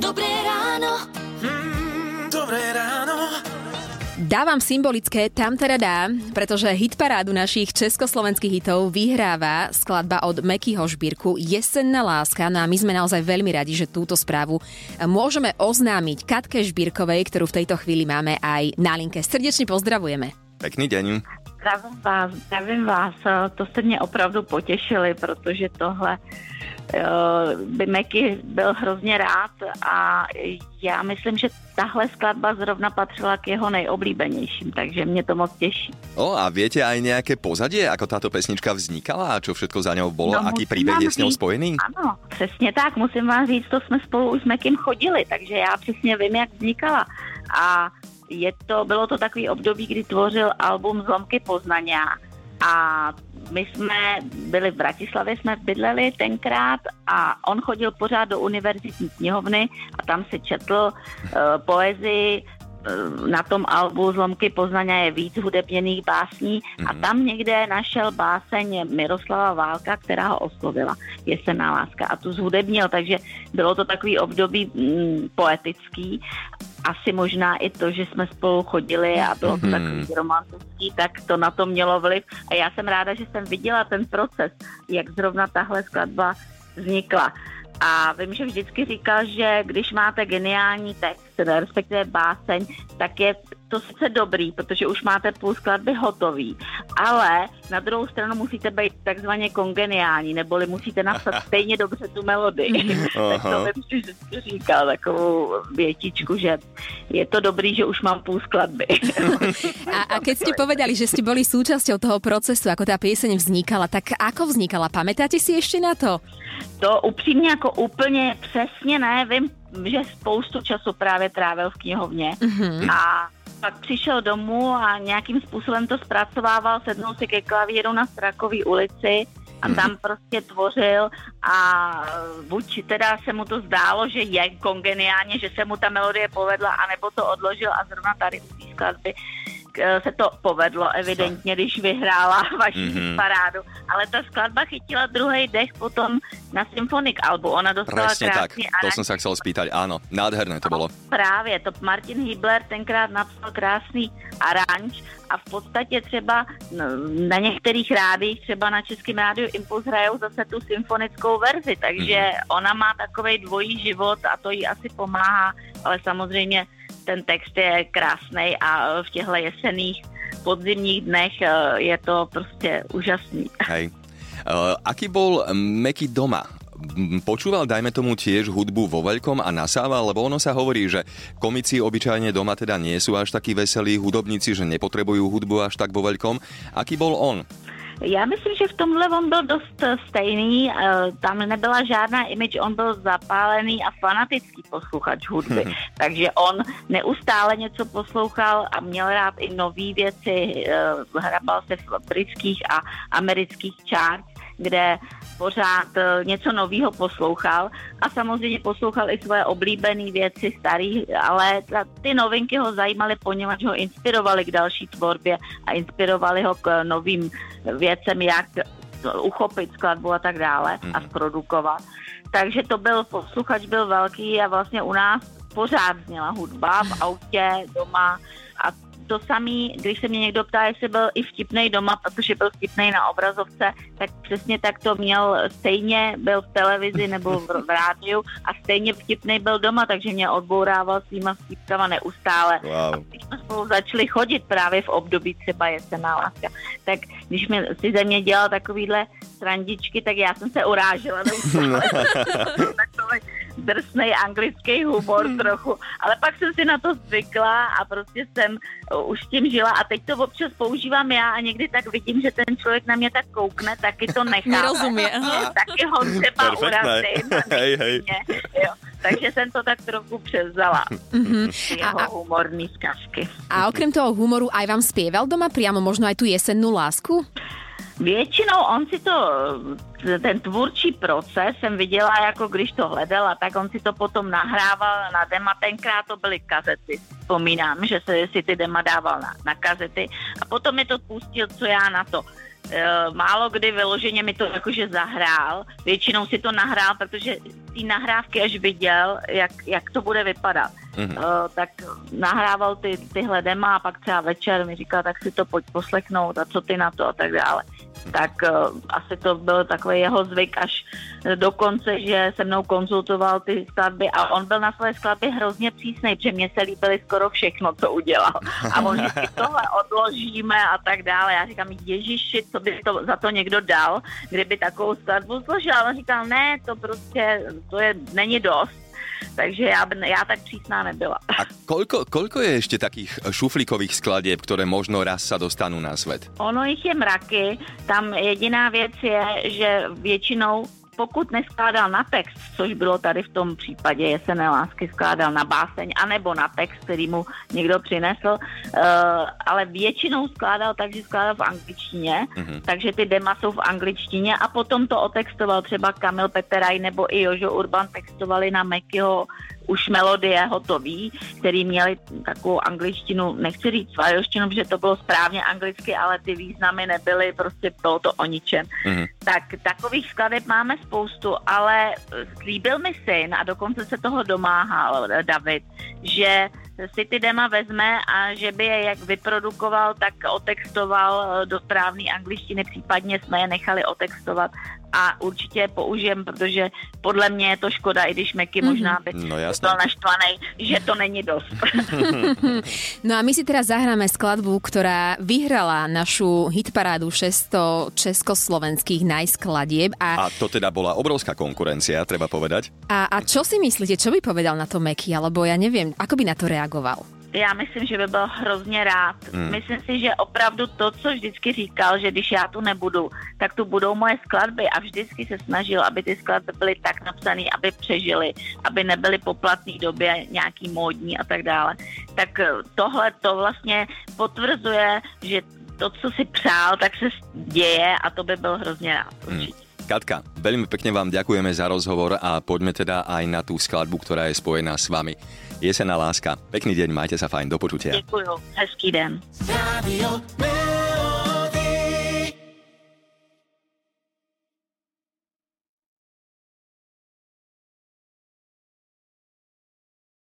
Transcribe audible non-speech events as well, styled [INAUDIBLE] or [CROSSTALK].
Dobré ráno. Mm, dobré ráno. Dávam symbolické tam teda dá, pretože hitparádu našich československých hitov vyhráva skladba od Mekyho Žbírku Jesenná láska. No a my sme naozaj veľmi radi, že túto správu môžeme oznámiť Katke Žbírkovej, ktorú v tejto chvíli máme aj na linke. Srdečne pozdravujeme. Pekný deň. Zdravím vás, zdravím vás. To jste mě opravdu potěšili, protože tohle eh, by Meky byl hrozně rád a já myslím, že tahle skladba zrovna patřila k jeho nejoblíbenějším, takže mě to moc těší. O, a viete aj nejaké pozadie, ako táto pesnička vznikala a čo všetko za ňou bolo? No, Aký príbeh vám je s ňou říct- spojený? Ano, přesně tak, musím vám říct, to jsme spolu už s Mekim chodili, takže já přesně vím, jak vznikala. A je to, bylo to takový období, kdy tvořil album Zlomky Poznaňa a my jsme byli v Bratislavě, jsme bydleli tenkrát a on chodil pořád do univerzitní knihovny a tam si četl uh, poezii, na tom albu Zlomky Poznaňa je víc hudebněných básní a Mhm. tam někde našel báseň Miroslava Válka, která ho oslovila, Jesenná láska a tu zhudebnil, takže bylo to takový období mm, poetický. Asi možná i to, že jsme spolu chodili a bylo to Mhm. takový romantický, tak to na to mělo vliv. A já jsem ráda, že jsem viděla ten proces, jak zrovna tahle skladba vznikla. A vím, že vždycky říkal, že když máte geniální text, respektive báseň, tak je to sice dobrý, protože už máte půl skladby hotový, ale na druhou stranu musíte být takzvaně kongeniální, neboli musíte napsat [LAUGHS] stejně dobře tu melodii. [LAUGHS] tak to vždycky říkal takovou větičku, že je to dobrý, že už mám půl skladby. [LAUGHS] A, a keď ste povedali, že ste boli súčasťou toho procesu, ako tá pieseň vznikala, tak ako vznikala? Pamätáte si ešte na to? To upřímně jako úplně přesně ne, vím, že spoustu času právě trávil v knihovně Mhm. a pak přišel domů a nějakým způsobem to zpracovával, sednul si ke klavíru na Strakový ulici a tam prostě tvořil a buď teda se mu to zdálo, že je kongeniálně, že se mu ta melodie povedla, anebo to odložil a zrovna tady u té skladby se to povedlo evidentně, když vyhrála [LAUGHS] vaši Mhm. mm-hmm. parádu. Ale ta skladba chytila druhý dech potom na Symphonic albu. Ona dostala Presne tak, to som sa chcel spýtať. Áno, nádherné to bolo. Právě, to Martin Hibler tenkrát napsal krásný aranž a v podstatě třeba no, na některých rádích, třeba na Českém rádiu Impuls hrajou zase tu symfonickou verzi, takže Mhm. ona má takový dvojí život a to jí asi pomáhá, ale samozřejmě ten text je krásný a v těchto jesených podzimních dnech eh, je to prostě úžasný. [LAUGHS] Hej. Uh, aký bol Meky doma? Počúval, dajme tomu, tiež hudbu vo veľkom a nasával, lebo ono sa hovorí, že komici obyčajne doma teda nie sú až takí veselí, hudobníci, že nepotrebujú hudbu až tak vo veľkom. Aký bol on? Já myslím, že v tomhle on byl dost eh, stejný, eh, tam nebyla žádná image, on byl zapálený a fanatický posluchač hudby, [LAUGHS] takže on neustále něco poslouchal a měl rád i nové věci, eh, hrabal se v britských a amerických charts, kde pořád eh, něco nového poslouchal a samozřejmě poslouchal i svoje oblíbené věci starý, ale ta, ty novinky ho zajímaly, poněvadž ho inspirovaly k další tvorbě a inspirovaly ho k novým věcem, jak uchopit skladbu a tak dále a Mhm. zprodukovat. Takže to byl, posluchač byl velký a vlastně u nás pořád zněla hudba v autě, doma a to samý, když se mě někdo ptá, jestli byl i vtipnej doma, protože byl vtipnej na obrazovce, tak přesně tak to měl, stejně byl v televizi nebo v, [LAUGHS] v rádiu a stejně vtipnej byl doma, takže mě odbourával svýma vtipkama neustále. Wow. Když jsme spolu začali chodit právě v období třeba jesená láska, tak když mi si ze mě dělal takovýhle srandičky, tak já jsem se urážela neustále. [LAUGHS] [LAUGHS] Drsnej anglický humor trochu, ale pak jsem si na to zvykla a prostě jsem uh, už tím žila a teď to občas používám já a někdy tak vidím, že ten člověk na mě tak koukne, taky to nechápe. Nerozumie, [LAUGHS] aha. Taky ho třeba urazím. [LAUGHS] Hej, hej. Jo. Takže jsem to tak trochu převzala, Mhm. jeho A- a- humorný zkazky. A okrem toho humoru aj vám spieval doma priamo možno aj tú jesennú lásku? Většinou on si to, ten tvůrčí proces jsem viděla, jako když to hledal a tak on si to potom nahrával na dema. Tenkrát to byly kazety, vzpomínám, že se si ty dema dával na, na kazety a potom mi to pustil, co já na to. Uh, málo kdy vyloženě mi to jakože zahrál. Většinou si to nahrál, protože ty nahrávky až viděl, jak, jak to bude vypadat. Mm-hmm. Uh, tak nahrával ty, tyhle dema a pak třeba večer mi říkal, tak si to pojď poslechnout a co ty na to a tak dále tak uh, asi to byl takový jeho zvyk až do konce, že se mnou konzultoval ty skladby a on byl na své skladby hrozně přísný, protože mě se líbily skoro všechno, co udělal. A on říkal, [LAUGHS] tohle odložíme a tak dále. Já říkám, ježiši, co by to za to někdo dal, kdyby takovou skladbu složil. A on říkal, ne, to prostě, to je, není dost takže já, já tak přísná nebyla. A koľko, koľko je ešte takých šuflíkových skladieb, ktoré možno raz sa dostanú na svet? Ono ich je mraky. Tam jediná věc je, že většinou pokud neskládal na text, což bylo tady v tom případě Jesené lásky, skládal na báseň anebo na text, který mu někdo přinesl, uh, ale většinou skládal tak, že skládal v angličtině, mm-hmm. takže ty dema jsou v angličtině a potom to otextoval třeba Kamil Peteraj nebo i Jožo Urban textovali na Mekyho už melodie hotový, který měli takovou angličtinu, nechci říct svajovštinu, protože to bylo správně anglicky, ale ty významy nebyly, prostě bylo to o ničem. Mm-hmm. Tak takových skladeb máme spoustu, ale slíbil mi syn a dokonce se toho domáhal David, že si ty dema vezme a že by je jak vyprodukoval, tak otextoval do správné angličtiny, případně jsme je nechali otextovat a určitě je použijem, protože podle mě je to škoda, i když Meky mhm. možná by no, byl naštvaný, že to není dost. [LAUGHS] no a my si teraz zahráme skladbu, ktorá vyhrala našu hitparádu 600 československých najskladieb. A, a to teda bola obrovská konkurencia, treba povedať. A, a čo si myslíte, čo by povedal na to Meky, alebo ja neviem, ako by na to reagoval? Já myslím, že by byl hrozně rád. Hmm. Myslím si, že opravdu to, co vždycky říkal, že když já tu nebudu, tak tu budou moje skladby a vždycky se snažil, aby ty skladby byly tak napsané, aby přežily, aby nebyly po platné době nějaký módní a tak dále. Tak eh, tohle to vlastně potvrzuje, že to, co si přál, tak se děje a to by byl hrozně rád určitě. Hmm. Katka, veľmi pekne vám ďakujeme za rozhovor a poďme teda aj na tú skladbu, ktorá je spojená s vami. Jesená láska. Pekný deň, majte sa fajn, do počutia. Ďakujem, hezký den. Radio